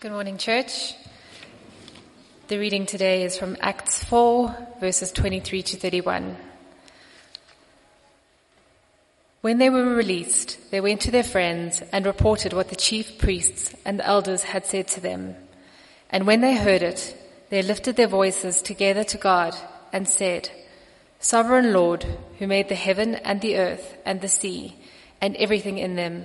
Good morning, church. The reading today is from Acts 4, verses 23 to 31. When they were released, they went to their friends and reported what the chief priests and the elders had said to them. And when they heard it, they lifted their voices together to God and said, Sovereign Lord, who made the heaven and the earth and the sea and everything in them,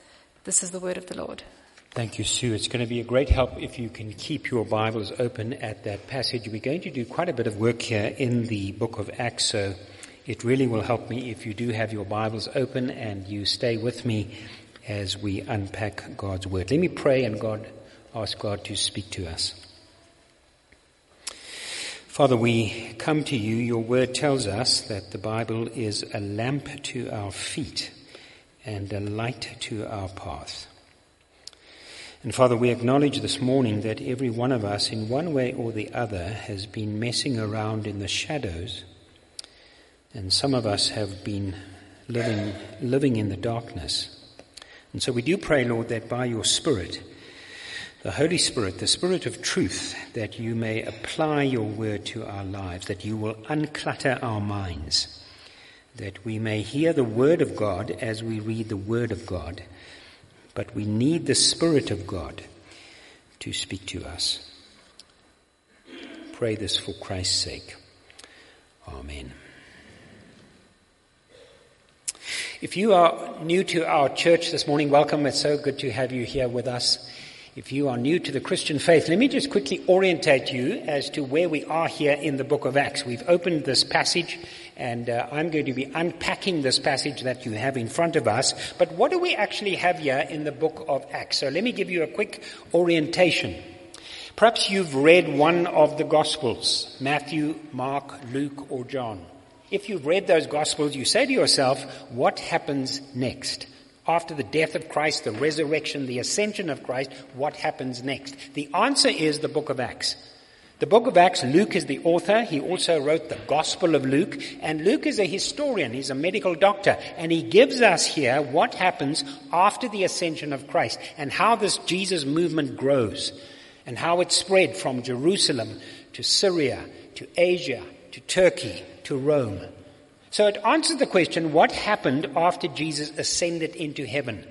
This is the word of the Lord. Thank you, Sue. It's going to be a great help if you can keep your Bibles open at that passage. We're going to do quite a bit of work here in the book of Acts, so it really will help me if you do have your Bibles open and you stay with me as we unpack God's word. Let me pray and God ask God to speak to us. Father, we come to you. Your word tells us that the Bible is a lamp to our feet and a light to our path. And Father, we acknowledge this morning that every one of us, in one way or the other, has been messing around in the shadows, and some of us have been living, living in the darkness. And so we do pray, Lord, that by your Spirit, the Holy Spirit, the Spirit of truth, that you may apply your word to our lives, that you will unclutter our minds that we may hear the Word of God as we read the Word of God, but we need the Spirit of God to speak to us. Pray this for Christ's sake. Amen. If you are new to our church this morning, welcome. It's so good to have you here with us. If you are new to the Christian faith, let me just quickly orientate you as to where we are here in the book of Acts. We've opened this passage and uh, I'm going to be unpacking this passage that you have in front of us. But what do we actually have here in the book of Acts? So let me give you a quick orientation. Perhaps you've read one of the Gospels, Matthew, Mark, Luke, or John. If you've read those Gospels, you say to yourself, what happens next? After the death of Christ, the resurrection, the ascension of Christ, what happens next? The answer is the book of Acts. The book of Acts, Luke is the author. He also wrote the Gospel of Luke. And Luke is a historian. He's a medical doctor. And he gives us here what happens after the ascension of Christ and how this Jesus movement grows and how it spread from Jerusalem to Syria, to Asia, to Turkey, to Rome. So it answers the question, what happened after Jesus ascended into heaven?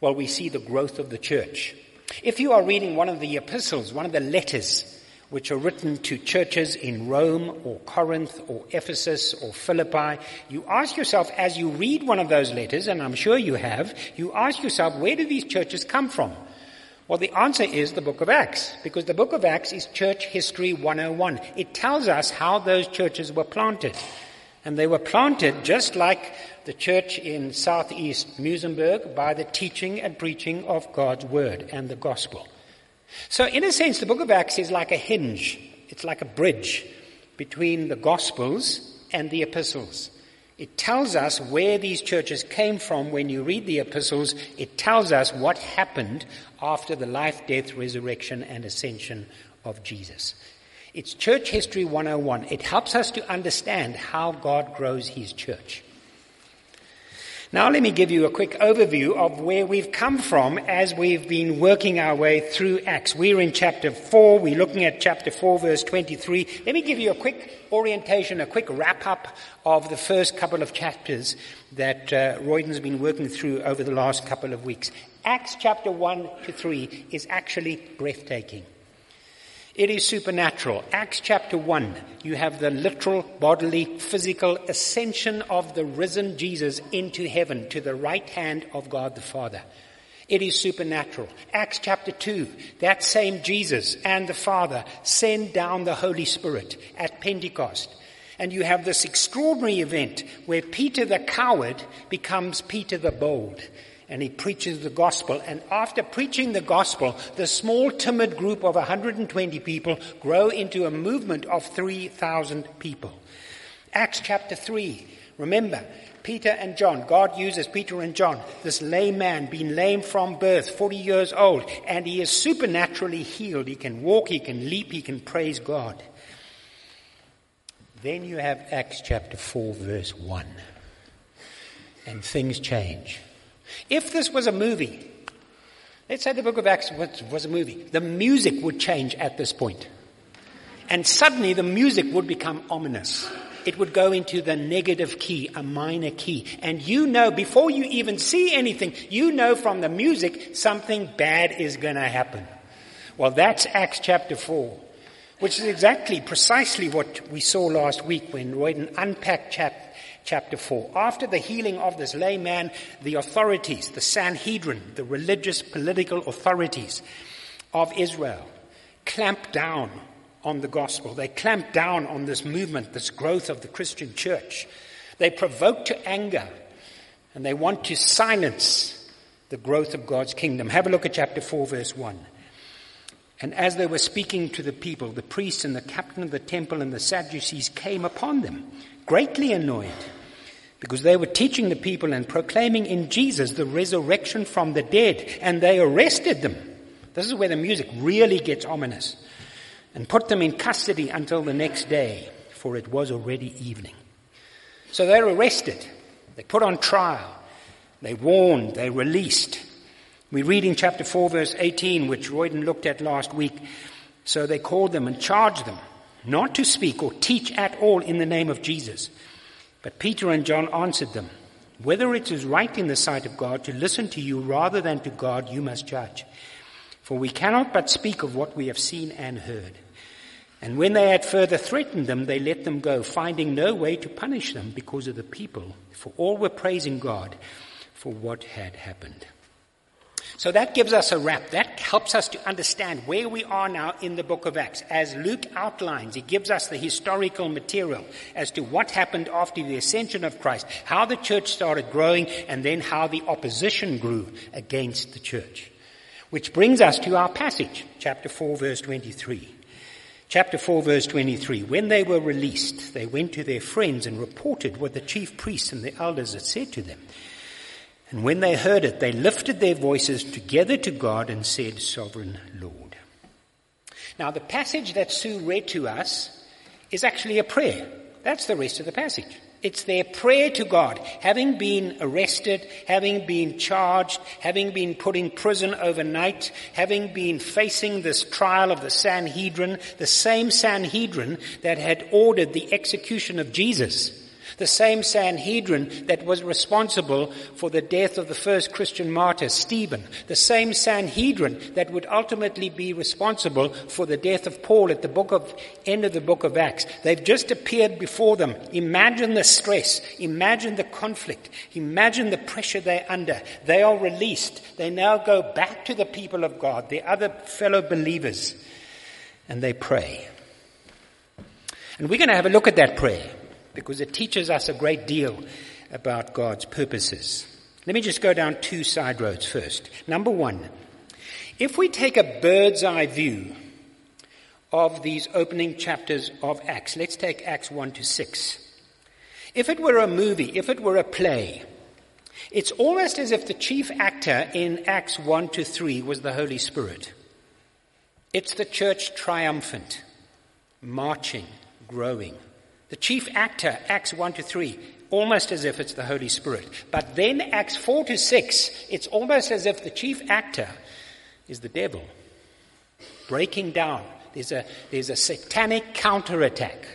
Well, we see the growth of the church. If you are reading one of the epistles, one of the letters, which are written to churches in Rome or Corinth or Ephesus or Philippi, you ask yourself as you read one of those letters, and I'm sure you have, you ask yourself, where do these churches come from? Well, the answer is the book of Acts, because the book of Acts is church history 101. It tells us how those churches were planted. And they were planted just like the church in southeast Muizenberg by the teaching and preaching of God's word and the gospel. So, in a sense, the book of Acts is like a hinge, it's like a bridge between the Gospels and the epistles. It tells us where these churches came from when you read the epistles. It tells us what happened after the life, death, resurrection, and ascension of Jesus. It's Church History 101. It helps us to understand how God grows His church. Now let me give you a quick overview of where we've come from as we've been working our way through Acts. We're in chapter 4. We're looking at chapter 4 verse 23. Let me give you a quick orientation, a quick wrap up of the first couple of chapters that uh, Royden's been working through over the last couple of weeks. Acts chapter 1 to 3 is actually breathtaking. It is supernatural. Acts chapter 1, you have the literal, bodily, physical ascension of the risen Jesus into heaven to the right hand of God the Father. It is supernatural. Acts chapter 2, that same Jesus and the Father send down the Holy Spirit at Pentecost. And you have this extraordinary event where Peter the coward becomes Peter the bold and he preaches the gospel. And after preaching the gospel, the small timid group of 120 people grow into a movement of 3,000 people. Acts chapter 3. Remember, Peter and John, God uses Peter and John, this lame man, been lame from birth, 40 years old, and he is supernaturally healed. He can walk, he can leap, he can praise God. Then you have Acts chapter 4, verse 1. And things change. If this was a movie, let's say the book of Acts was a movie, the music would change at this point. And suddenly the music would become ominous. It would go into the negative key, a minor key. And you know, before you even see anything, you know from the music something bad is going to happen. Well, that's Acts chapter 4, which is exactly, precisely what we saw last week when Royden unpacked chapter chapter 4. After the healing of this layman, the authorities, the Sanhedrin, the religious political authorities of Israel, clamped down on the gospel. They clamped down on this movement, this growth of the Christian church. They provoke to anger and they want to silence the growth of God's kingdom. Have a look at chapter 4, verse 1. And as they were speaking to the people, the priests and the captain of the temple and the Sadducees came upon them, greatly annoyed because they were teaching the people and proclaiming in Jesus the resurrection from the dead, and they arrested them. This is where the music really gets ominous. And put them in custody until the next day, for it was already evening. So they're arrested. They put on trial. They warned. They released. We read in chapter 4 verse 18, which Royden looked at last week. So they called them and charged them not to speak or teach at all in the name of Jesus. But Peter and John answered them, Whether it is right in the sight of God to listen to you rather than to God, you must judge. For we cannot but speak of what we have seen and heard. And when they had further threatened them, they let them go, finding no way to punish them because of the people, for all were praising God for what had happened. So that gives us a wrap. That helps us to understand where we are now in the book of Acts. As Luke outlines, he gives us the historical material as to what happened after the ascension of Christ, how the church started growing, and then how the opposition grew against the church. Which brings us to our passage, chapter 4 verse 23. Chapter 4 verse 23. When they were released, they went to their friends and reported what the chief priests and the elders had said to them. And when they heard it, they lifted their voices together to God and said, Sovereign Lord. Now, the passage that Sue read to us is actually a prayer. That's the rest of the passage. It's their prayer to God, having been arrested, having been charged, having been put in prison overnight, having been facing this trial of the Sanhedrin, the same Sanhedrin that had ordered the execution of Jesus. The same Sanhedrin that was responsible for the death of the first Christian martyr, Stephen. The same Sanhedrin that would ultimately be responsible for the death of Paul at the book of, end of the book of Acts. They've just appeared before them. Imagine the stress. Imagine the conflict. Imagine the pressure they're under. They are released. They now go back to the people of God, the other fellow believers, and they pray. And we're going to have a look at that prayer because it teaches us a great deal about God's purposes. Let me just go down two side roads first. Number one, if we take a bird's eye view of these opening chapters of Acts, let's take Acts 1 to 6. If it were a movie, if it were a play, it's almost as if the chief actor in Acts 1 to 3 was the Holy Spirit. It's the church triumphant, marching, growing. The chief actor, Acts 1 to 3, almost as if it's the Holy Spirit. But then Acts 4 to 6, it's almost as if the chief actor is the devil. Breaking down. There's a, there's a satanic counterattack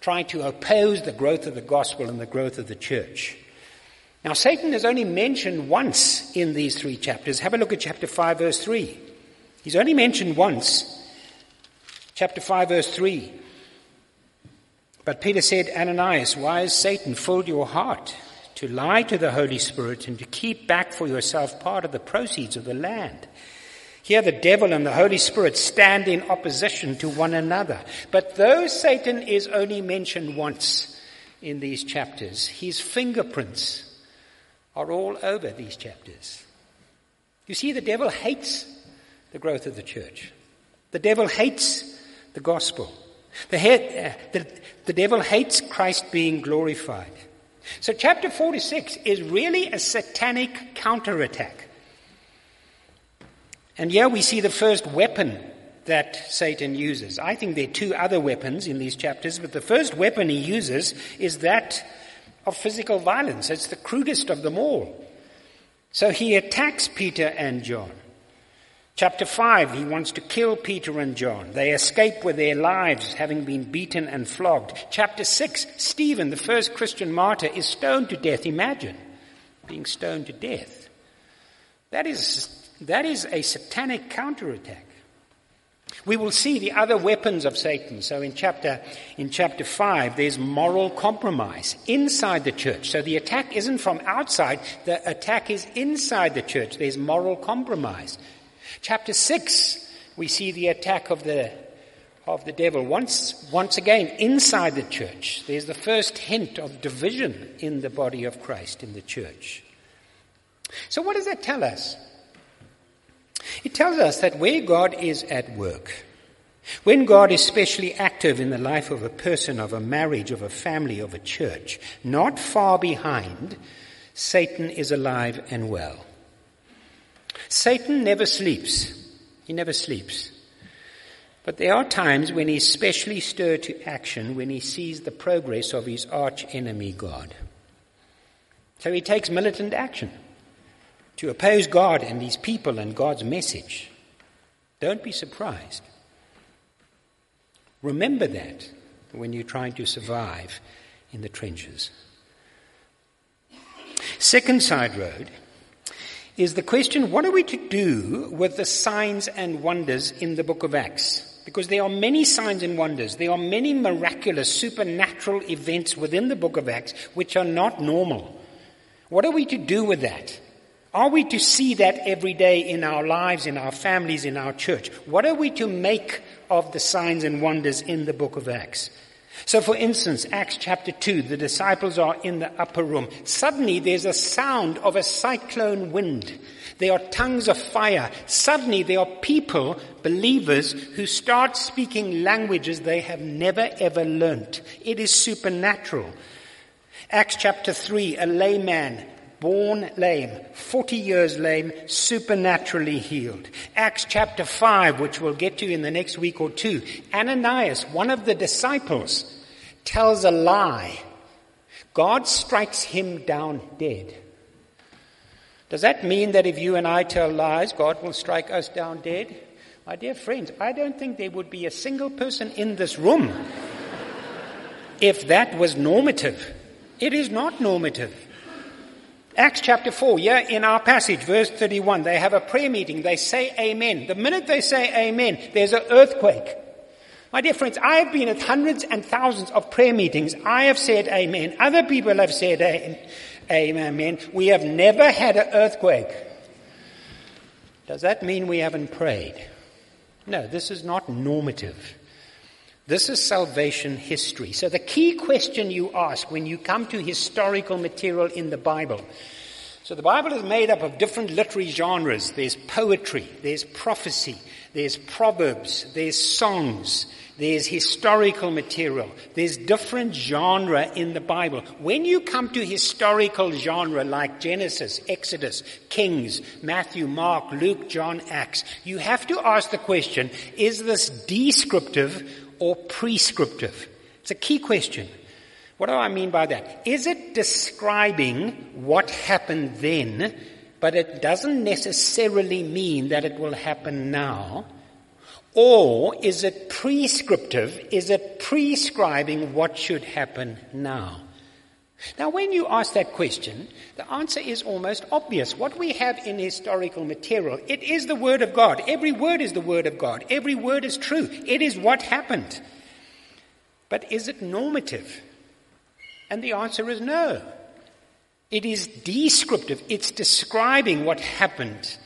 trying to oppose the growth of the gospel and the growth of the church. Now, Satan is only mentioned once in these three chapters. Have a look at chapter 5, verse 3. He's only mentioned once Chapter 5 verse 3. But Peter said, Ananias, why has Satan filled your heart to lie to the Holy Spirit and to keep back for yourself part of the proceeds of the land? Here the devil and the Holy Spirit stand in opposition to one another. But though Satan is only mentioned once in these chapters, his fingerprints are all over these chapters. You see, the devil hates the growth of the church. The devil hates the gospel. The, head, uh, the, the devil hates Christ being glorified. So chapter 46 is really a satanic counterattack. And here we see the first weapon that Satan uses. I think there are two other weapons in these chapters, but the first weapon he uses is that of physical violence. It's the crudest of them all. So he attacks Peter and John. Chapter 5, he wants to kill Peter and John. They escape with their lives, having been beaten and flogged. Chapter 6, Stephen, the first Christian martyr, is stoned to death. Imagine being stoned to death. That is, that is a satanic counterattack. We will see the other weapons of Satan. So in chapter, in chapter 5, there's moral compromise inside the church. So the attack isn't from outside, the attack is inside the church. There's moral compromise. Chapter 6, we see the attack of the, of the devil once, once again inside the church. There's the first hint of division in the body of Christ in the church. So what does that tell us? It tells us that where God is at work, when God is specially active in the life of a person, of a marriage, of a family, of a church, not far behind, Satan is alive and well. Satan never sleeps. He never sleeps. But there are times when he's specially stirred to action when he sees the progress of his arch enemy God. So he takes militant action to oppose God and his people and God's message. Don't be surprised. Remember that when you're trying to survive in the trenches. Second side road is the question what are we to do with the signs and wonders in the book of Acts? Because there are many signs and wonders. There are many miraculous, supernatural events within the book of Acts which are not normal. What are we to do with that? Are we to see that every day in our lives, in our families, in our church? What are we to make of the signs and wonders in the book of Acts? So for instance, Acts chapter 2, the disciples are in the upper room. Suddenly there's a sound of a cyclone wind. There are tongues of fire. Suddenly there are people, believers, who start speaking languages they have never ever learnt. It is supernatural. Acts chapter 3, a layman born lame, 40 years lame, supernaturally healed. Acts chapter 5, which we'll get to in the next week or two, Ananias, one of the disciples, tells a lie. God strikes him down dead. Does that mean that if you and I tell lies, God will strike us down dead? My dear friends, I don't think there would be a single person in this room if that was normative. It is not normative. Acts chapter 4, yeah, in our passage, verse 31, they have a prayer meeting. They say amen. The minute they say amen, there's an earthquake. My dear friends, I have been at hundreds and thousands of prayer meetings. I have said amen. Other people have said amen. We have never had an earthquake. Does that mean we haven't prayed? No, this is not normative. This is salvation history. So the key question you ask when you come to historical material in the Bible. So the Bible is made up of different literary genres. There's poetry, there's prophecy, there's proverbs, there's songs, there's historical material, there's different genre in the Bible. When you come to historical genre like Genesis, Exodus, Kings, Matthew, Mark, Luke, John, Acts, you have to ask the question, is this descriptive or prescriptive? It's a key question. What do I mean by that? Is it describing what happened then, but it doesn't necessarily mean that it will happen now? Or is it prescriptive? Is it prescribing what should happen now? Now, when you ask that question, the answer is almost obvious. What we have in historical material, it is the Word of God. Every word is the Word of God. Every word is true. It is what happened. But is it normative? And the answer is no. It is descriptive. It's describing what happened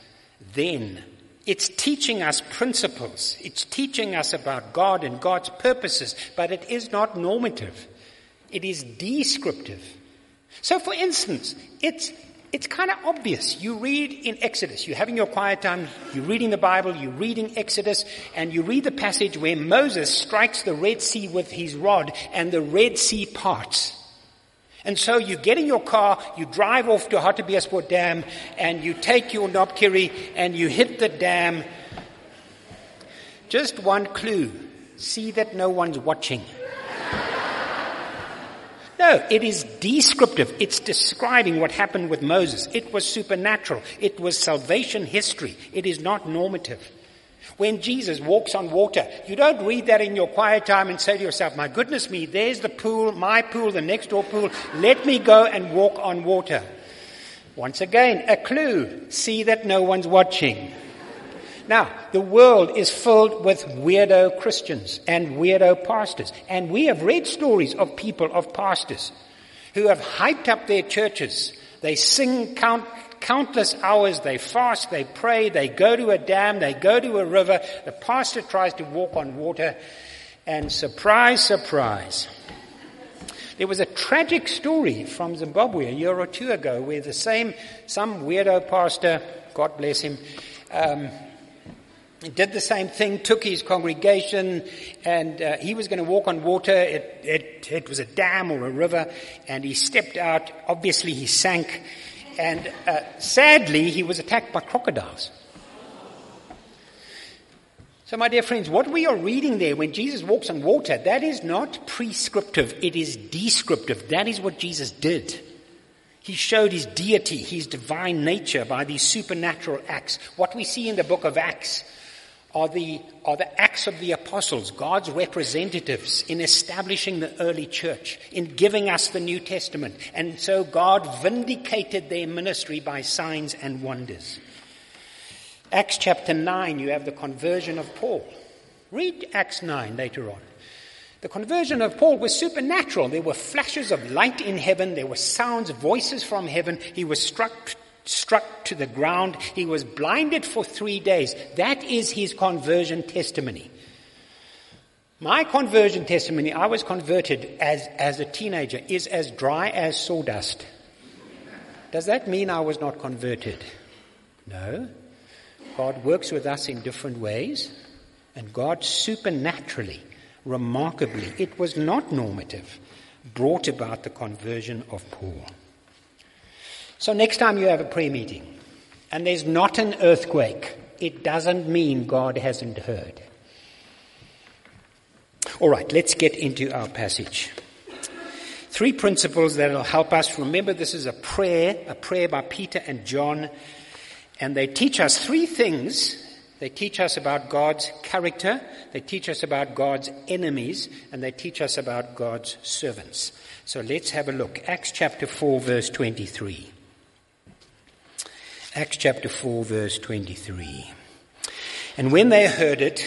then. It's teaching us principles. It's teaching us about God and God's purposes, but it is not normative. It is descriptive. So, for instance, it's, it's kind of obvious. You read in Exodus, you're having your quiet time, you're reading the Bible, you're reading Exodus, and you read the passage where Moses strikes the Red Sea with his rod, and the Red Sea parts. And so you get in your car, you drive off to Hartbeespoort Dam, and you take your knobkerrie, and you hit the dam. Just one clue. See that no one's watching. No, it is descriptive. It's describing what happened with Moses. It was supernatural. It was salvation history. It is not normative. When Jesus walks on water, you don't read that in your quiet time and say to yourself, my goodness me, there's the pool, my pool, the next door pool. Let me go and walk on water. Once again, a clue. See that no one's watching. Now, the world is filled with weirdo Christians and weirdo pastors. And we have read stories of people, of pastors, who have hyped up their churches. They sing count, countless hours, they fast, they pray, they go to a dam, they go to a river. The pastor tries to walk on water. And surprise, surprise. There was a tragic story from Zimbabwe a year or two ago where the same, some weirdo pastor, God bless him, um, did the same thing, took his congregation, and uh, he was going to walk on water. It, it, it, was a dam or a river, and he stepped out. Obviously, he sank, and uh, sadly, he was attacked by crocodiles. So, my dear friends, what we are reading there when Jesus walks on water, that is not prescriptive, it is descriptive. That is what Jesus did. He showed his deity, his divine nature by these supernatural acts. What we see in the book of Acts are the, are the acts of the apostles, God's representatives in establishing the early church, in giving us the New Testament. And so God vindicated their ministry by signs and wonders. Acts chapter 9, you have the conversion of Paul. Read Acts 9 later on. The conversion of Paul was supernatural. There were flashes of light in heaven. There were sounds, voices from heaven. He was struck struck to the ground. He was blinded for three days. That is his conversion testimony. My conversion testimony, I was converted as, as a teenager, is as dry as sawdust. Does that mean I was not converted? No. God works with us in different ways, and God supernaturally, remarkably, it was not normative, brought about the conversion of Paul. So next time you have a prayer meeting and there's not an earthquake, it doesn't mean God hasn't heard. All right, let's get into our passage. Three principles that will help us. Remember, this is a prayer, a prayer by Peter and John, and they teach us three things. They teach us about God's character, they teach us about God's enemies, and they teach us about God's servants. So let's have a look. Acts chapter 4, verse 23. Acts chapter 4, verse 23. And when they heard it,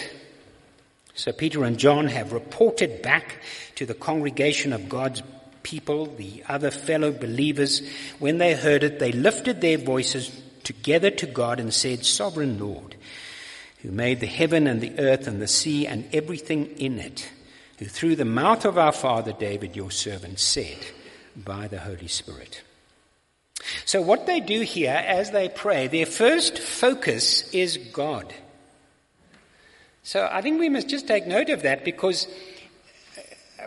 so Peter and John have reported back to the congregation of God's people, the other fellow believers. When they heard it, they lifted their voices together to God and said, Sovereign Lord, who made the heaven and the earth and the sea and everything in it, who through the mouth of our father David, your servant, said by the Holy Spirit. So, what they do here as they pray, their first focus is God. So, I think we must just take note of that because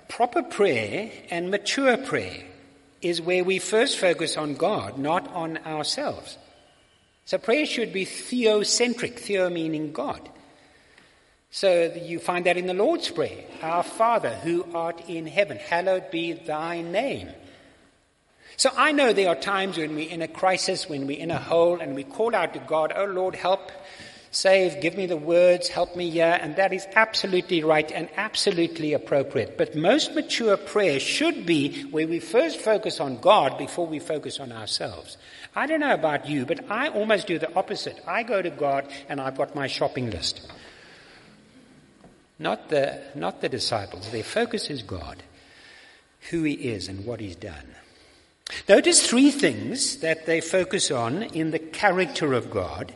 proper prayer and mature prayer is where we first focus on God, not on ourselves. So, prayer should be theocentric, theo meaning God. So, you find that in the Lord's Prayer Our Father who art in heaven, hallowed be thy name. So I know there are times when we're in a crisis, when we're in a hole, and we call out to God, Oh Lord, help. save, give me the words, help me here, and that is absolutely right and absolutely appropriate. But most mature prayer should be where we first focus on God before we focus on ourselves. I don't know about you, but I almost do the opposite. I go to God and I've got my shopping list. Not the, not the disciples. Their focus is God, who He is and what He's done. Notice three things that they focus on in the character of God.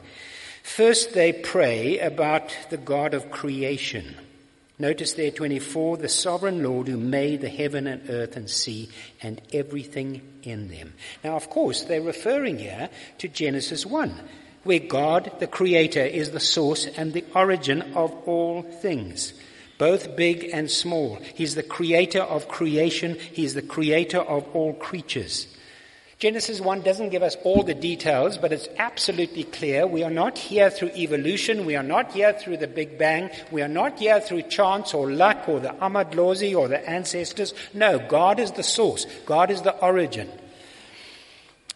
First, they pray about the God of creation. Notice there 24, the sovereign Lord who made the heaven and earth and sea and everything in them. Now, of course, they're referring here to Genesis 1, where God, the creator, is the source and the origin of all things both big and small. He's the creator of creation. He's the creator of all creatures. Genesis 1 doesn't give us all the details, but it's absolutely clear. We are not here through evolution. We are not here through the Big Bang. We are not here through chance or luck or the Ahmad or the ancestors. No, God is the source. God is the origin.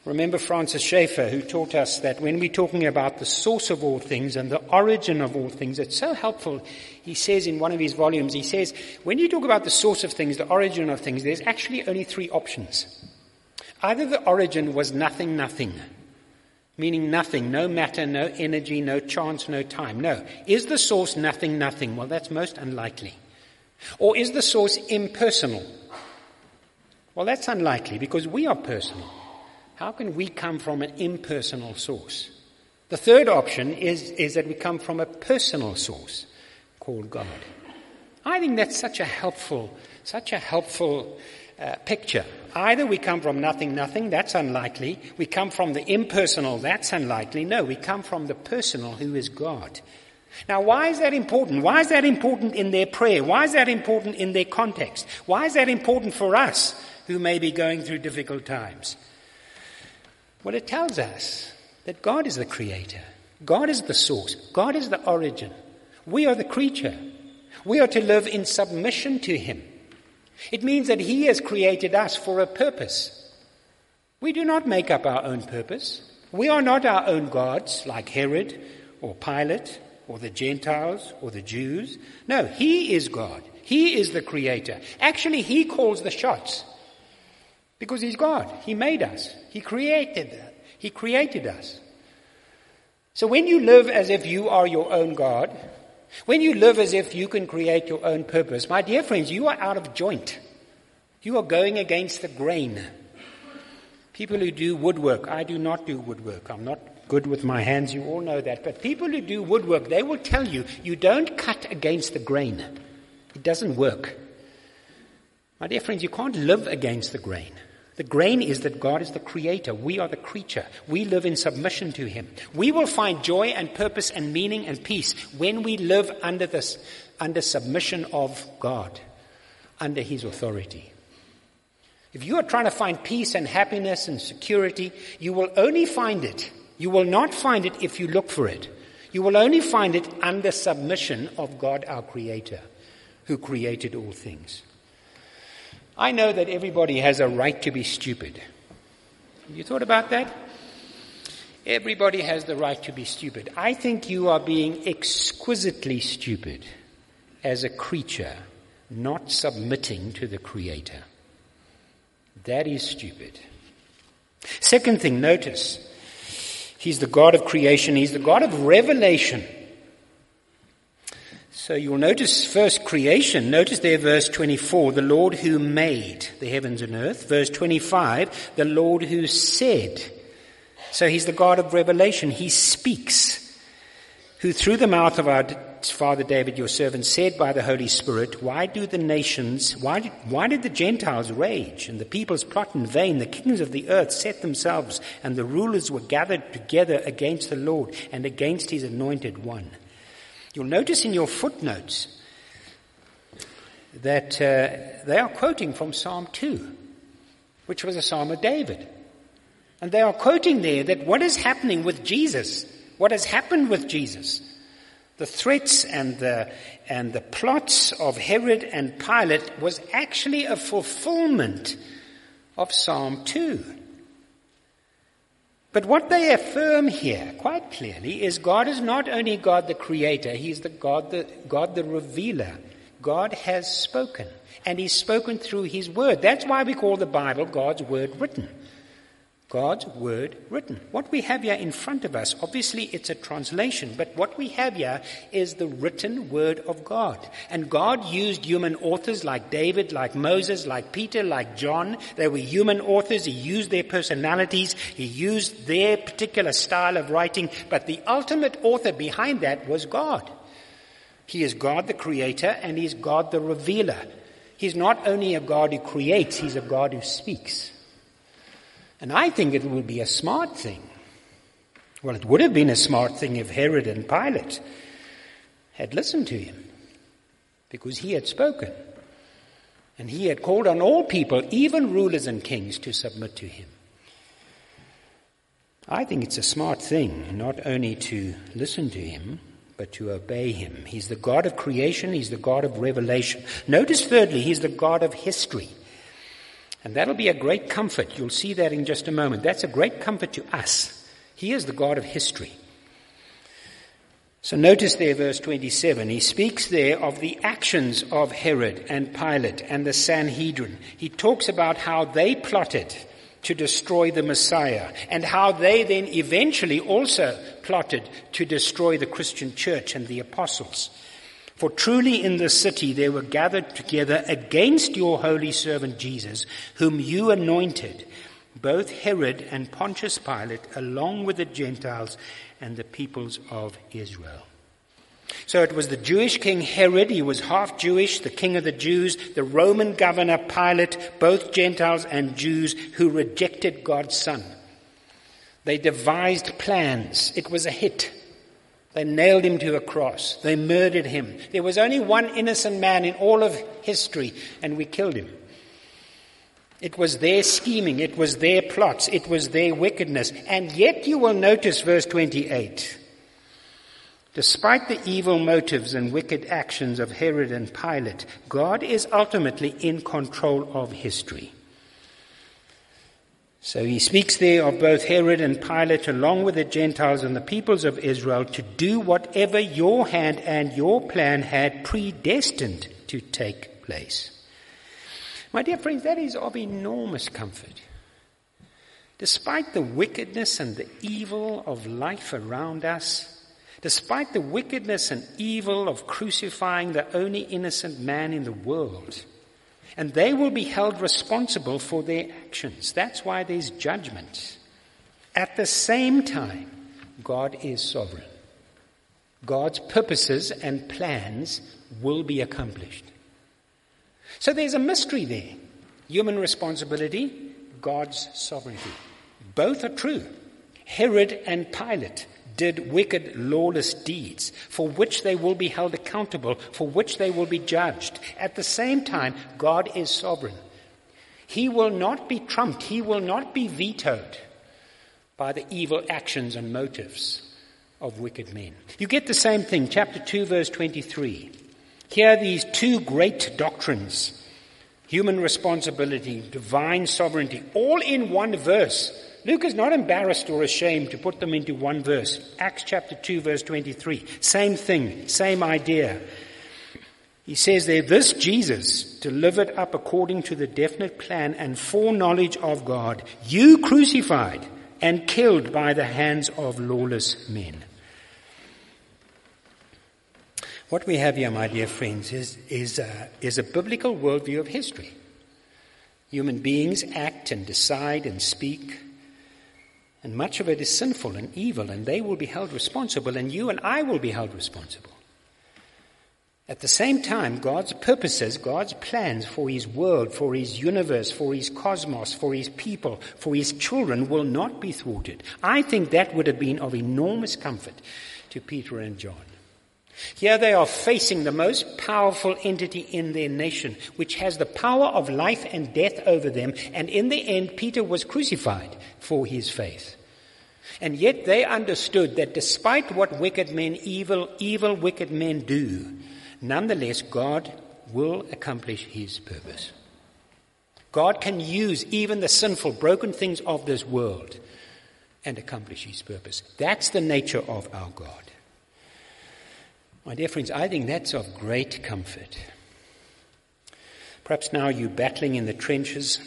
Remember Francis Schaeffer, who taught us that when we're talking about the source of all things and the origin of all things, it's so helpful. He says in one of his volumes, he says, when you talk about the source of things, the origin of things, there's actually only three options. Either the origin was nothing, nothing, meaning nothing, no matter, no energy, no chance, no time. No. Is the source nothing, nothing? Well, that's most unlikely. Or is the source impersonal? Well, that's unlikely because we are personal. How can we come from an impersonal source? The third option is, is that we come from a personal source called God. I think that's such a helpful, such a helpful uh, picture. Either we come from nothing, nothing, that's unlikely. We come from the impersonal, that's unlikely. No, we come from the personal who is God. Now, why is that important? Why is that important in their prayer? Why is that important in their context? Why is that important for us who may be going through difficult times? Well, it tells us that God is the creator. God is the source. God is the origin. We are the creature. We are to live in submission to Him. It means that He has created us for a purpose. We do not make up our own purpose. We are not our own gods like Herod or Pilate or the Gentiles or the Jews. No, He is God. He is the creator. Actually, He calls the shots. Because He's God. He made us. He created that. He created us. So when you live as if you are your own God, when you live as if you can create your own purpose, my dear friends, you are out of joint. You are going against the grain. People who do woodwork, I do not do woodwork. I'm not good with my hands, you all know that. But people who do woodwork, they will tell you, you don't cut against the grain. It doesn't work. My dear friends, you can't live against the grain. The grain is that God is the creator. We are the creature. We live in submission to Him. We will find joy and purpose and meaning and peace when we live under this, under submission of God, under His authority. If you are trying to find peace and happiness and security, you will only find it. You will not find it if you look for it. You will only find it under submission of God our creator, who created all things. I know that everybody has a right to be stupid. Have you thought about that? Everybody has the right to be stupid. I think you are being exquisitely stupid as a creature not submitting to the Creator. That is stupid. Second thing, notice, He's the God of creation, He's the God of revelation. So you'll notice first creation. Notice there verse 24, the Lord who made the heavens and earth. Verse 25, the Lord who said. So he's the God of revelation. He speaks. Who through the mouth of our father David, your servant, said by the Holy Spirit, why do the nations, why did, why did the Gentiles rage and the peoples plot in vain? The kings of the earth set themselves and the rulers were gathered together against the Lord and against his anointed one. You'll notice in your footnotes that uh, they are quoting from Psalm 2, which was a psalm of David. And they are quoting there that what is happening with Jesus, what has happened with Jesus, the threats and the, and the plots of Herod and Pilate was actually a fulfillment of Psalm 2. But what they affirm here, quite clearly, is God is not only God the creator, He is the God the, God the revealer. God has spoken, and He's spoken through His Word. That's why we call the Bible God's Word written. God's word written. What we have here in front of us, obviously it's a translation, but what we have here is the written word of God. And God used human authors like David, like Moses, like Peter, like John. They were human authors. He used their personalities. He used their particular style of writing. But the ultimate author behind that was God. He is God the creator and He's God the revealer. He's not only a God who creates, He's a God who speaks. And I think it would be a smart thing. Well, it would have been a smart thing if Herod and Pilate had listened to him, because he had spoken. And he had called on all people, even rulers and kings, to submit to him. I think it's a smart thing not only to listen to him, but to obey him. He's the God of creation, he's the God of revelation. Notice thirdly, he's the God of history. And that'll be a great comfort. You'll see that in just a moment. That's a great comfort to us. He is the God of history. So notice there, verse 27, he speaks there of the actions of Herod and Pilate and the Sanhedrin. He talks about how they plotted to destroy the Messiah and how they then eventually also plotted to destroy the Christian church and the apostles. For truly in the city they were gathered together against your holy servant Jesus, whom you anointed, both Herod and Pontius Pilate, along with the Gentiles and the peoples of Israel. So it was the Jewish king Herod, he was half Jewish, the king of the Jews, the Roman governor Pilate, both Gentiles and Jews who rejected God's son. They devised plans. It was a hit. They nailed him to a cross. They murdered him. There was only one innocent man in all of history, and we killed him. It was their scheming, it was their plots, it was their wickedness. And yet you will notice verse 28. Despite the evil motives and wicked actions of Herod and Pilate, God is ultimately in control of history. So he speaks there of both Herod and Pilate, along with the Gentiles and the peoples of Israel, to do whatever your hand and your plan had predestined to take place. My dear friends, that is of enormous comfort. Despite the wickedness and the evil of life around us, despite the wickedness and evil of crucifying the only innocent man in the world, and they will be held responsible for their actions. That's why there's judgment. At the same time, God is sovereign. God's purposes and plans will be accomplished. So there's a mystery there. Human responsibility, God's sovereignty. Both are true. Herod and Pilate did wicked, lawless deeds for which they will be held accountable, for which they will be judged. At the same time, God is sovereign. He will not be trumped. He will not be vetoed by the evil actions and motives of wicked men. You get the same thing, chapter 2, verse 23. Here these two great doctrines human responsibility, divine sovereignty, all in one verse. Luke is not embarrassed or ashamed to put them into one verse. Acts chapter 2 verse 23. Same thing, same idea. He says there, this Jesus, delivered up according to the definite plan and foreknowledge of God, you crucified and killed by the hands of lawless men. What we have here, my dear friends, is, is, a, is a biblical worldview of history. Human beings act and decide and speak and much of it is sinful and evil, and they will be held responsible, and you and I will be held responsible. At the same time, God's purposes, God's plans for His world, for His universe, for His cosmos, for His people, for His children will not be thwarted. I think that would have been of enormous comfort to Peter and John. Here they are facing the most powerful entity in their nation, which has the power of life and death over them, and in the end, Peter was crucified for his faith. And yet they understood that despite what wicked men, evil, evil wicked men do, nonetheless God will accomplish his purpose. God can use even the sinful, broken things of this world and accomplish his purpose. That's the nature of our God. My dear friends, I think that's of great comfort. Perhaps now you're battling in the trenches.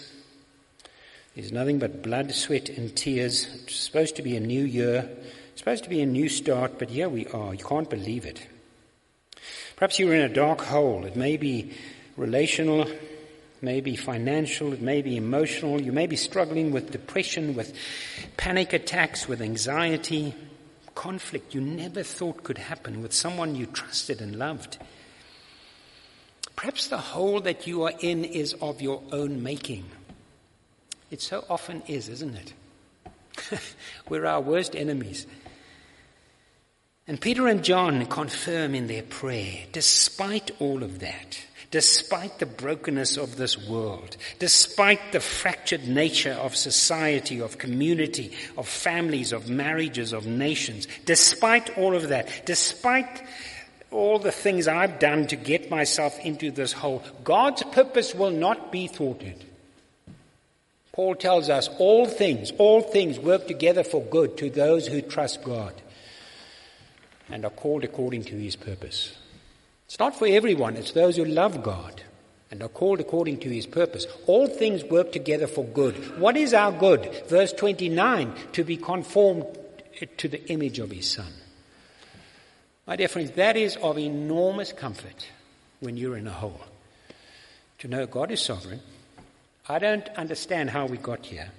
There's nothing but blood, sweat, and tears. It's supposed to be a new year, it's supposed to be a new start, but here we are. You can't believe it. Perhaps you're in a dark hole. It may be relational, it may be financial, it may be emotional. You may be struggling with depression, with panic attacks, with anxiety, conflict you never thought could happen with someone you trusted and loved. Perhaps the hole that you are in is of your own making. It so often is, isn't it? We're our worst enemies. And Peter and John confirm in their prayer, despite all of that, despite the brokenness of this world, despite the fractured nature of society, of community, of families, of marriages, of nations, despite all of that, despite all the things I've done to get myself into this hole, God's purpose will not be thwarted. Paul tells us all things, all things work together for good to those who trust God and are called according to his purpose. It's not for everyone, it's those who love God and are called according to his purpose. All things work together for good. What is our good? Verse 29 to be conformed to the image of his Son. My dear friends, that is of enormous comfort when you're in a hole. To know God is sovereign. I don't understand how we got here.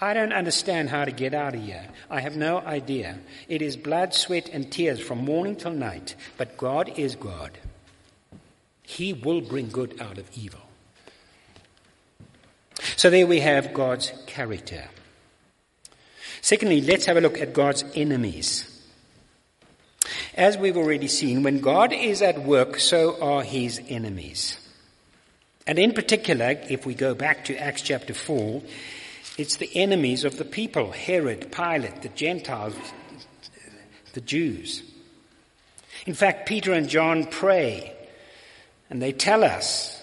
I don't understand how to get out of here. I have no idea. It is blood, sweat, and tears from morning till night. But God is God. He will bring good out of evil. So there we have God's character. Secondly, let's have a look at God's enemies. As we've already seen, when God is at work, so are his enemies. And in particular, if we go back to Acts chapter 4, it's the enemies of the people Herod, Pilate, the Gentiles, the Jews. In fact, Peter and John pray, and they tell us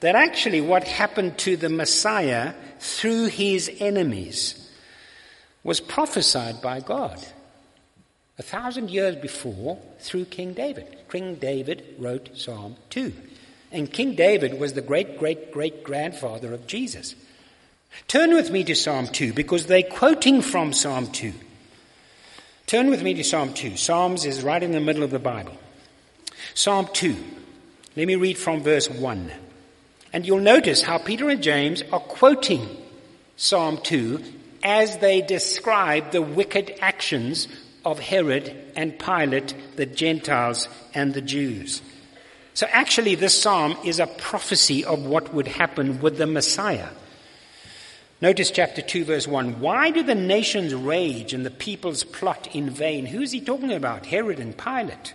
that actually what happened to the Messiah through his enemies was prophesied by God. A thousand years before, through King David. King David wrote Psalm 2. And King David was the great, great, great grandfather of Jesus. Turn with me to Psalm 2 because they're quoting from Psalm 2. Turn with me to Psalm 2. Psalms is right in the middle of the Bible. Psalm 2. Let me read from verse 1. And you'll notice how Peter and James are quoting Psalm 2 as they describe the wicked actions of Herod and Pilate, the Gentiles and the Jews. So actually this psalm is a prophecy of what would happen with the Messiah. Notice chapter 2 verse 1. Why do the nations rage and the peoples plot in vain? Who's he talking about? Herod and Pilate.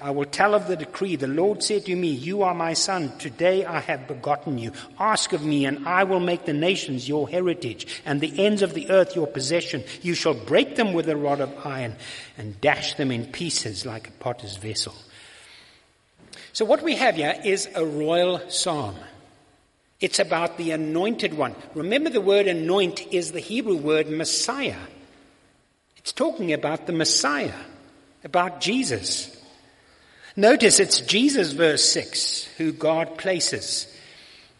I will tell of the decree. The Lord said to me, You are my son. Today I have begotten you. Ask of me, and I will make the nations your heritage, and the ends of the earth your possession. You shall break them with a rod of iron, and dash them in pieces like a potter's vessel. So what we have here is a royal psalm. It's about the anointed one. Remember the word anoint is the Hebrew word Messiah. It's talking about the Messiah, about Jesus. Notice it's Jesus, verse 6, who God places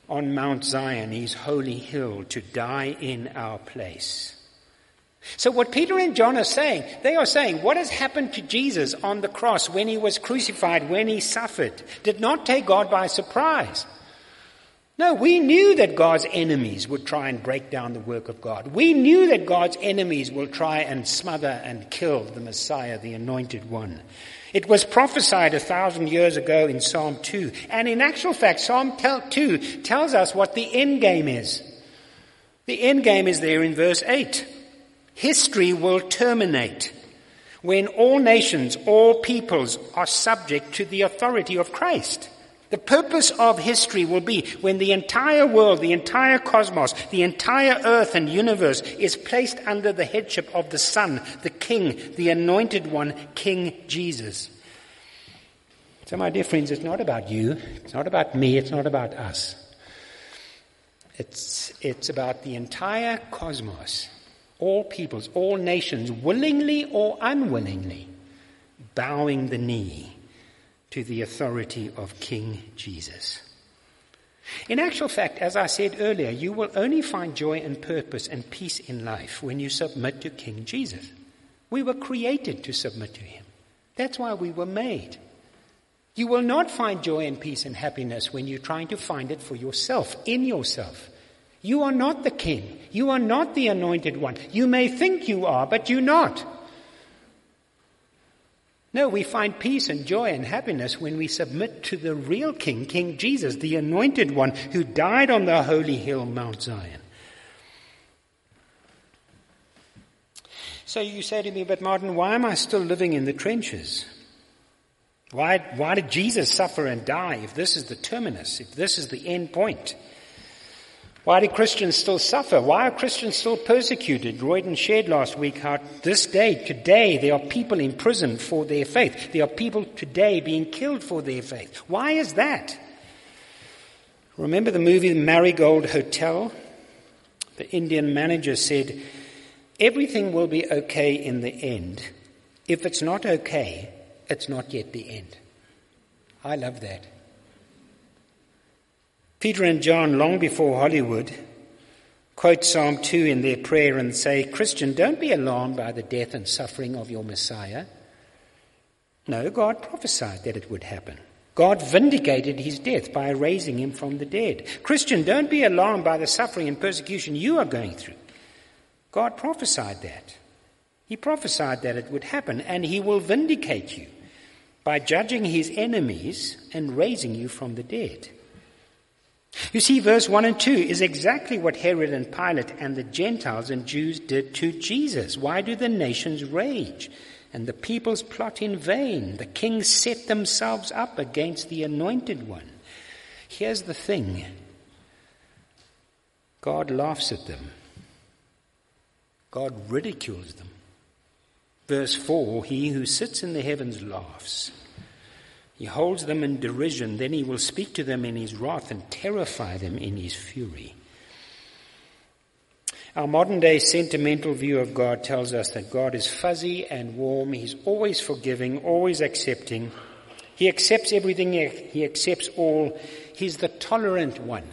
on Mount Zion, his holy hill, to die in our place. So what Peter and John are saying, they are saying what has happened to Jesus on the cross when he was crucified, when he suffered, did not take God by surprise. No, we knew that God's enemies would try and break down the work of God. We knew that God's enemies will try and smother and kill the Messiah, the anointed one. It was prophesied a thousand years ago in Psalm 2. And in actual fact, Psalm 2 tells us what the end game is. The end game is there in verse 8. History will terminate when all nations, all peoples are subject to the authority of Christ. The purpose of history will be when the entire world, the entire cosmos, the entire earth and universe is placed under the headship of the Son, the King, the anointed one, King Jesus. So my dear friends, it's not about you, it's not about me, it's not about us. It's, it's about the entire cosmos, all peoples, all nations, willingly or unwillingly, bowing the knee to the authority of King Jesus. In actual fact, as I said earlier, you will only find joy and purpose and peace in life when you submit to King Jesus. We were created to submit to him. That's why we were made. You will not find joy and peace and happiness when you're trying to find it for yourself, in yourself. You are not the king. You are not the anointed one. You may think you are, but you're not. No, we find peace and joy and happiness when we submit to the real King, King Jesus, the anointed one who died on the holy hill, Mount Zion. So you say to me, but Martin, why am I still living in the trenches? Why, why did Jesus suffer and die if this is the terminus, if this is the end point? Why do Christians still suffer? Why are Christians still persecuted? Royden shared last week how this day, today, there are people in prison for their faith. There are people today being killed for their faith. Why is that? Remember the movie The Marigold Hotel? The Indian manager said, Everything will be okay in the end. If it's not okay, it's not yet the end. I love that. Peter and John, long before Hollywood, quote Psalm 2 in their prayer and say, Christian, don't be alarmed by the death and suffering of your Messiah. No, God prophesied that it would happen. God vindicated his death by raising him from the dead. Christian, don't be alarmed by the suffering and persecution you are going through. God prophesied that. He prophesied that it would happen, and he will vindicate you by judging his enemies and raising you from the dead. You see, verse 1 and 2 is exactly what Herod and Pilate and the Gentiles and Jews did to Jesus. Why do the nations rage and the peoples plot in vain? The kings set themselves up against the anointed one. Here's the thing God laughs at them, God ridicules them. Verse 4 He who sits in the heavens laughs. He holds them in derision, then he will speak to them in his wrath and terrify them in his fury. Our modern day sentimental view of God tells us that God is fuzzy and warm. He's always forgiving, always accepting. He accepts everything. He accepts all. He's the tolerant one.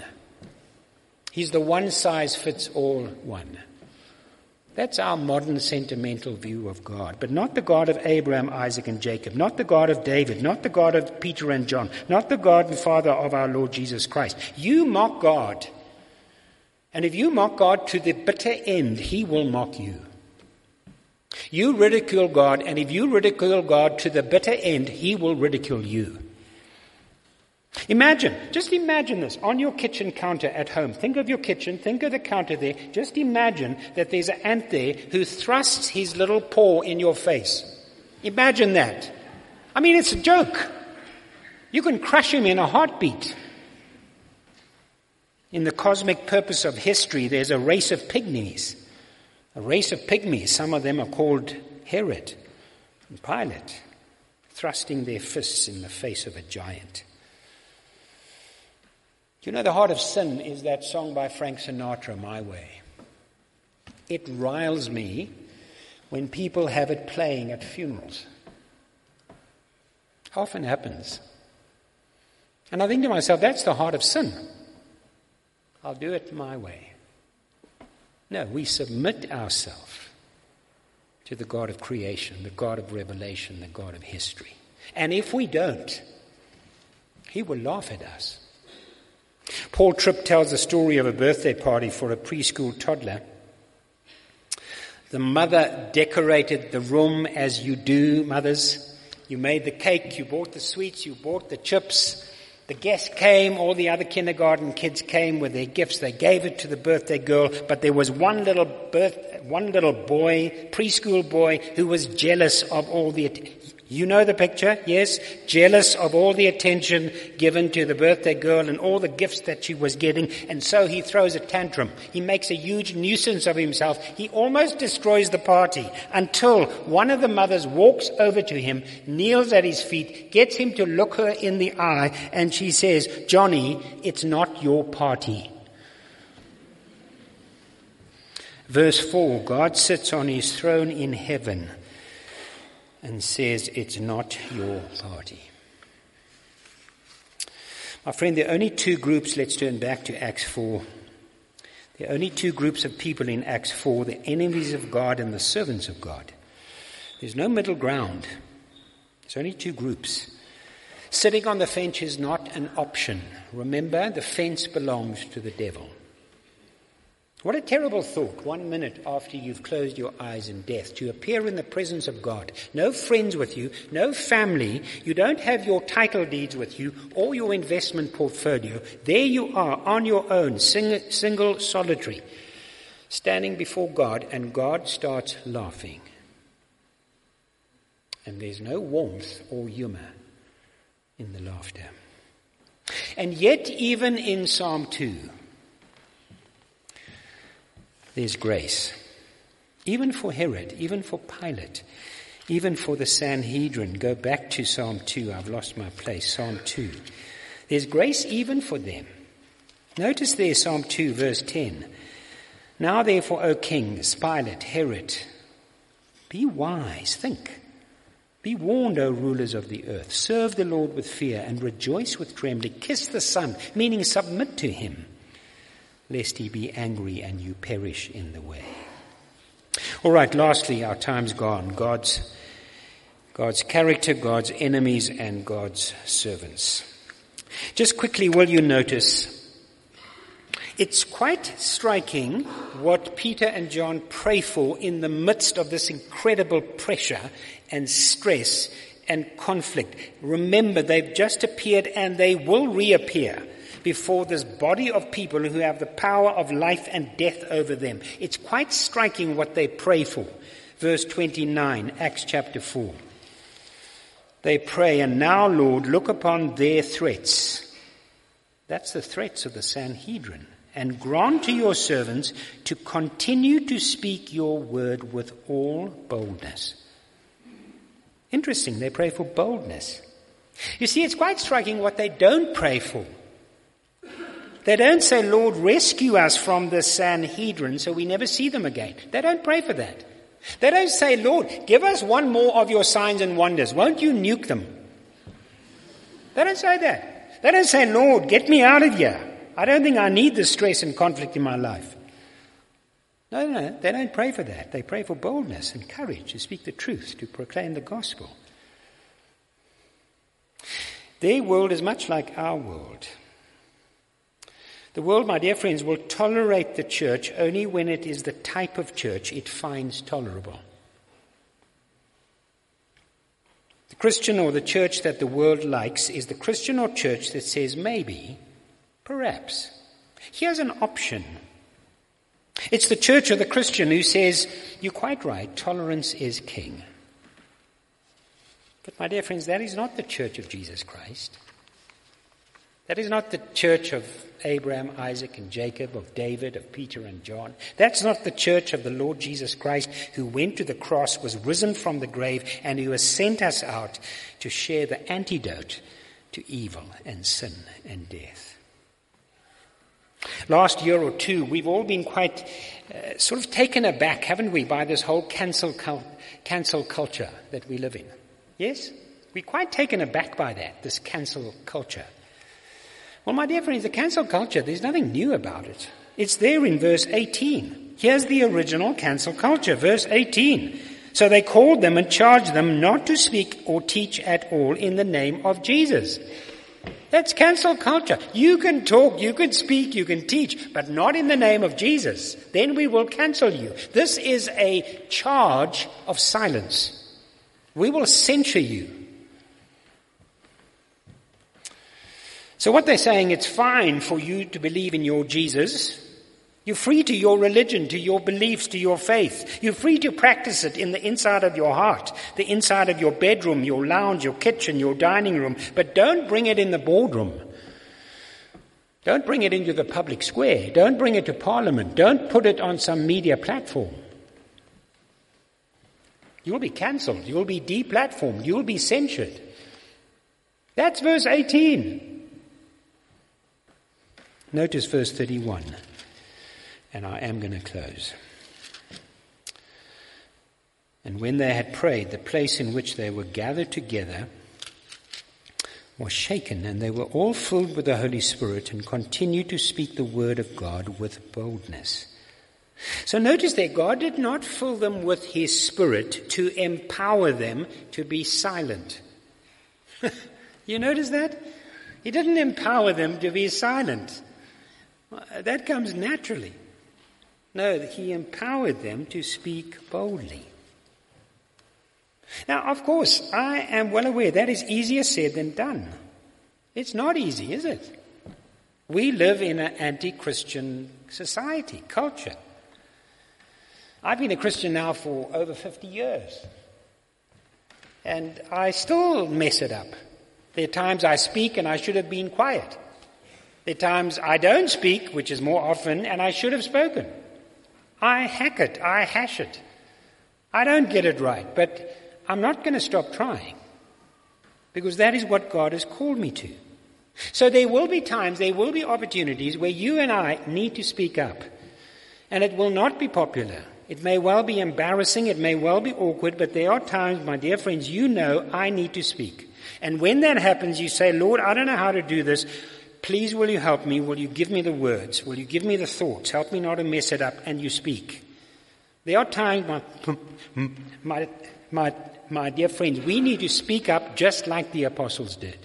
He's the one size fits all one. That's our modern sentimental view of God, but not the God of Abraham, Isaac, and Jacob, not the God of David, not the God of Peter and John, not the God and Father of our Lord Jesus Christ. You mock God. And if you mock God to the bitter end, He will mock you. You ridicule God, and if you ridicule God to the bitter end, He will ridicule you. Imagine, just imagine this on your kitchen counter at home. Think of your kitchen, think of the counter there. Just imagine that there's an ant there who thrusts his little paw in your face. Imagine that. I mean, it's a joke. You can crush him in a heartbeat. In the cosmic purpose of history, there's a race of pygmies. A race of pygmies. Some of them are called Herod and Pilate, thrusting their fists in the face of a giant. You know the heart of sin is that song by Frank Sinatra, My Way? It riles me when people have it playing at funerals. Often happens. And I think to myself, that's the heart of sin. I'll do it my way. No, we submit ourselves to the God of creation, the God of revelation, the God of history. And if we don't, He will laugh at us. Paul Tripp tells the story of a birthday party for a preschool toddler. The mother decorated the room as you do, mothers. You made the cake, you bought the sweets, you bought the chips, The guests came, all the other kindergarten kids came with their gifts. They gave it to the birthday girl, but there was one little birth, one little boy, preschool boy, who was jealous of all the, you know the picture, yes? Jealous of all the attention given to the birthday girl and all the gifts that she was getting, and so he throws a tantrum. He makes a huge nuisance of himself. He almost destroys the party until one of the mothers walks over to him, kneels at his feet, gets him to look her in the eye, and she says, Johnny, it's not your party. Verse 4 God sits on his throne in heaven and says, It's not your party. My friend, there are only two groups, let's turn back to Acts 4. There are only two groups of people in Acts 4 the enemies of God and the servants of God. There's no middle ground. There's only two groups. Sitting on the fence is not an option. Remember, the fence belongs to the devil. What a terrible thought, one minute after you've closed your eyes in death, to appear in the presence of God. No friends with you, no family, you don't have your title deeds with you or your investment portfolio. There you are on your own, sing, single, solitary, standing before God, and God starts laughing. And there's no warmth or humor in the laughter. And yet, even in Psalm 2, there's grace. Even for Herod, even for Pilate, even for the Sanhedrin. Go back to Psalm 2. I've lost my place. Psalm 2. There's grace even for them. Notice there, Psalm 2, verse 10. Now therefore, O kings, Pilate, Herod, be wise, think. Be warned, O rulers of the earth. Serve the Lord with fear and rejoice with trembling. Kiss the Son, meaning submit to him lest he be angry and you perish in the way. All right, lastly, our time's gone. God's, God's character, God's enemies, and God's servants. Just quickly, will you notice? It's quite striking what Peter and John pray for in the midst of this incredible pressure and stress and conflict. Remember, they've just appeared and they will reappear before this body of people who have the power of life and death over them. It's quite striking what they pray for. Verse 29, Acts chapter 4. They pray, and now, Lord, look upon their threats. That's the threats of the Sanhedrin. And grant to your servants to continue to speak your word with all boldness. Interesting, they pray for boldness. You see, it's quite striking what they don't pray for. They don't say, Lord, rescue us from the Sanhedrin so we never see them again. They don't pray for that. They don't say, Lord, give us one more of your signs and wonders. Won't you nuke them? They don't say that. They don't say, Lord, get me out of here. I don't think I need the stress and conflict in my life. No, no, no. They don't pray for that. They pray for boldness and courage to speak the truth, to proclaim the gospel. Their world is much like our world. The world, my dear friends, will tolerate the church only when it is the type of church it finds tolerable. The Christian or the church that the world likes is the Christian or church that says maybe, perhaps. Here's an option. It's the church or the Christian who says, You're quite right, tolerance is king. But, my dear friends, that is not the church of Jesus Christ. That is not the church of Abraham, Isaac, and Jacob, of David, of Peter and John. That's not the church of the Lord Jesus Christ who went to the cross, was risen from the grave, and who has sent us out to share the antidote to evil and sin and death. Last year or two, we've all been quite uh, sort of taken aback, haven't we, by this whole cancel, cancel culture that we live in. Yes? We're quite taken aback by that, this cancel culture. Well, my dear friends, the cancel culture, there's nothing new about it. It's there in verse 18. Here's the original cancel culture, verse 18. So they called them and charged them not to speak or teach at all in the name of Jesus. That's cancel culture. You can talk, you can speak, you can teach, but not in the name of Jesus. Then we will cancel you. This is a charge of silence. We will censure you. So what they're saying, it's fine for you to believe in your Jesus. You're free to your religion, to your beliefs, to your faith. You're free to practice it in the inside of your heart, the inside of your bedroom, your lounge, your kitchen, your dining room. But don't bring it in the boardroom. Don't bring it into the public square. Don't bring it to parliament. Don't put it on some media platform. You'll be cancelled. You'll be deplatformed. You'll be censured. That's verse 18. Notice verse 31 and I am going to close. And when they had prayed, the place in which they were gathered together was shaken, and they were all filled with the Holy Spirit and continued to speak the word of God with boldness. So notice that God did not fill them with His Spirit to empower them to be silent. you notice that? He didn't empower them to be silent. That comes naturally. No, he empowered them to speak boldly. Now, of course, I am well aware that is easier said than done. It's not easy, is it? We live in an anti-Christian society, culture. I've been a Christian now for over 50 years. And I still mess it up. There are times I speak and I should have been quiet. There are times I don't speak, which is more often, and I should have spoken. I hack it, I hash it. I don't get it right, but I'm not going to stop trying because that is what God has called me to. So there will be times, there will be opportunities where you and I need to speak up. And it will not be popular. It may well be embarrassing, it may well be awkward, but there are times, my dear friends, you know I need to speak. And when that happens, you say, Lord, I don't know how to do this. Please, will you help me? Will you give me the words? Will you give me the thoughts? Help me not to mess it up. And you speak. There are times, my, my, my, my dear friends, we need to speak up just like the apostles did.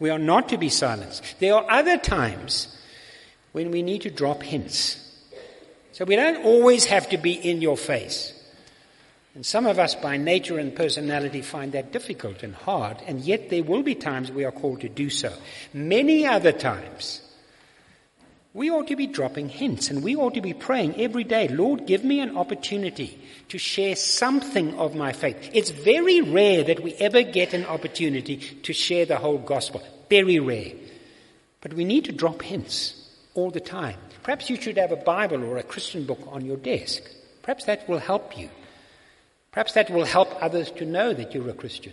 We are not to be silenced. There are other times when we need to drop hints. So we don't always have to be in your face. And some of us, by nature and personality, find that difficult and hard, and yet there will be times we are called to do so. Many other times, we ought to be dropping hints, and we ought to be praying every day, Lord, give me an opportunity to share something of my faith. It's very rare that we ever get an opportunity to share the whole gospel. Very rare. But we need to drop hints all the time. Perhaps you should have a Bible or a Christian book on your desk. Perhaps that will help you. Perhaps that will help others to know that you're a Christian.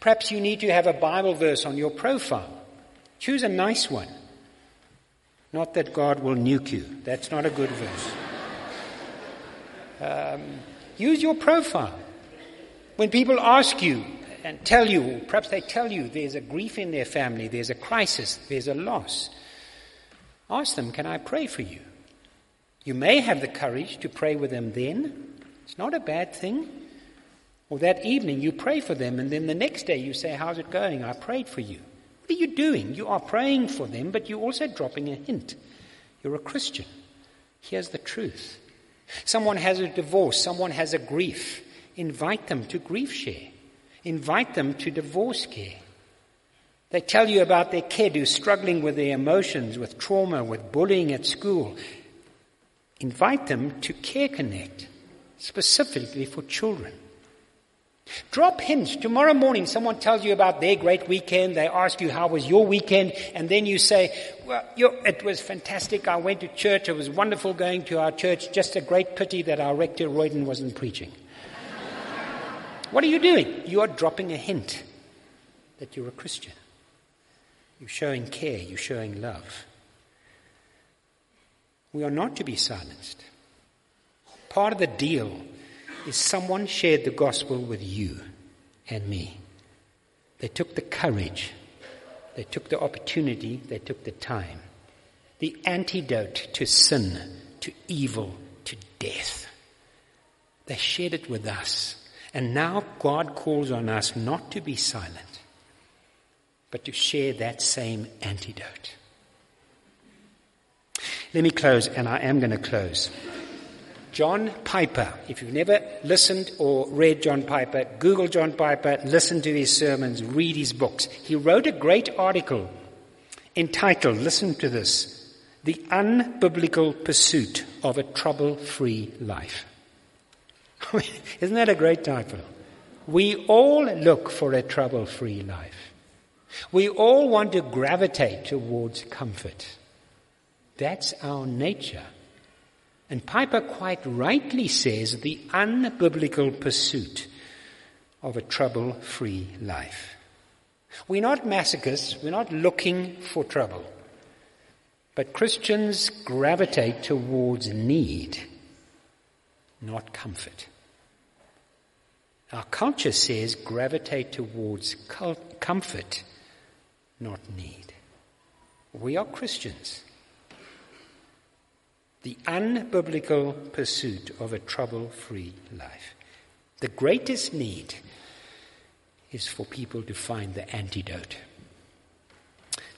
Perhaps you need to have a Bible verse on your profile. Choose a nice one. Not that God will nuke you. That's not a good verse. Um, use your profile. When people ask you and tell you, perhaps they tell you there's a grief in their family, there's a crisis, there's a loss, ask them, Can I pray for you? You may have the courage to pray with them then, it's not a bad thing. Or that evening you pray for them, and then the next day you say, How's it going? I prayed for you. What are you doing? You are praying for them, but you're also dropping a hint. You're a Christian. Here's the truth. Someone has a divorce, someone has a grief. Invite them to GriefShare. Invite them to DivorceCare. They tell you about their kid who's struggling with their emotions, with trauma, with bullying at school. Invite them to Care Connect specifically for children. Drop hints. Tomorrow morning, someone tells you about their great weekend. They ask you, how was your weekend? And then you say, well, it was fantastic. I went to church. It was wonderful going to our church. Just a great pity that our rector Royden wasn't preaching. what are you doing? You are dropping a hint that you're a Christian. You're showing care. You're showing love. We are not to be silenced. Part of the deal is someone shared the gospel with you and me. They took the courage, they took the opportunity, they took the time. The antidote to sin, to evil, to death. They shared it with us. And now God calls on us not to be silent, but to share that same antidote. Let me close, and I am going to close. John Piper. If you've never listened or read John Piper, Google John Piper, listen to his sermons, read his books. He wrote a great article entitled, listen to this, The Unbiblical Pursuit of a Trouble Free Life. Isn't that a great title? We all look for a trouble free life. We all want to gravitate towards comfort. That's our nature. And Piper quite rightly says the unbiblical pursuit of a trouble free life. We're not masochists, we're not looking for trouble. But Christians gravitate towards need, not comfort. Our culture says gravitate towards comfort, not need. We are Christians. The unbiblical pursuit of a trouble free life. The greatest need is for people to find the antidote.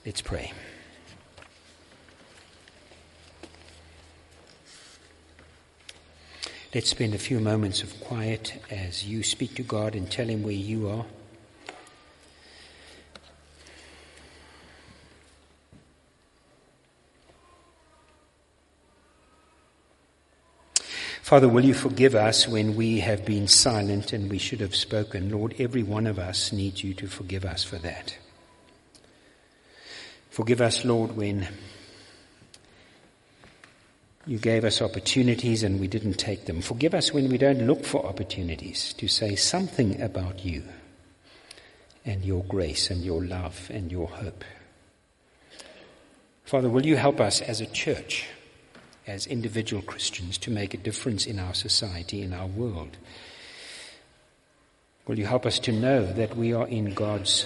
Let's pray. Let's spend a few moments of quiet as you speak to God and tell Him where you are. Father, will you forgive us when we have been silent and we should have spoken? Lord, every one of us needs you to forgive us for that. Forgive us, Lord, when you gave us opportunities and we didn't take them. Forgive us when we don't look for opportunities to say something about you and your grace and your love and your hope. Father, will you help us as a church, as individual Christians, to make a difference in our society, in our world? Will you help us to know that we are in God's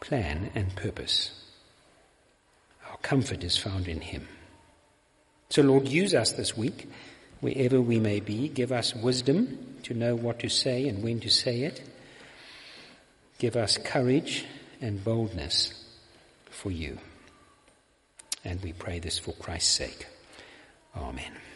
plan and purpose? Our comfort is found in Him. So, Lord, use us this week, wherever we may be. Give us wisdom to know what to say and when to say it. Give us courage and boldness for you. And we pray this for Christ's sake. Amen.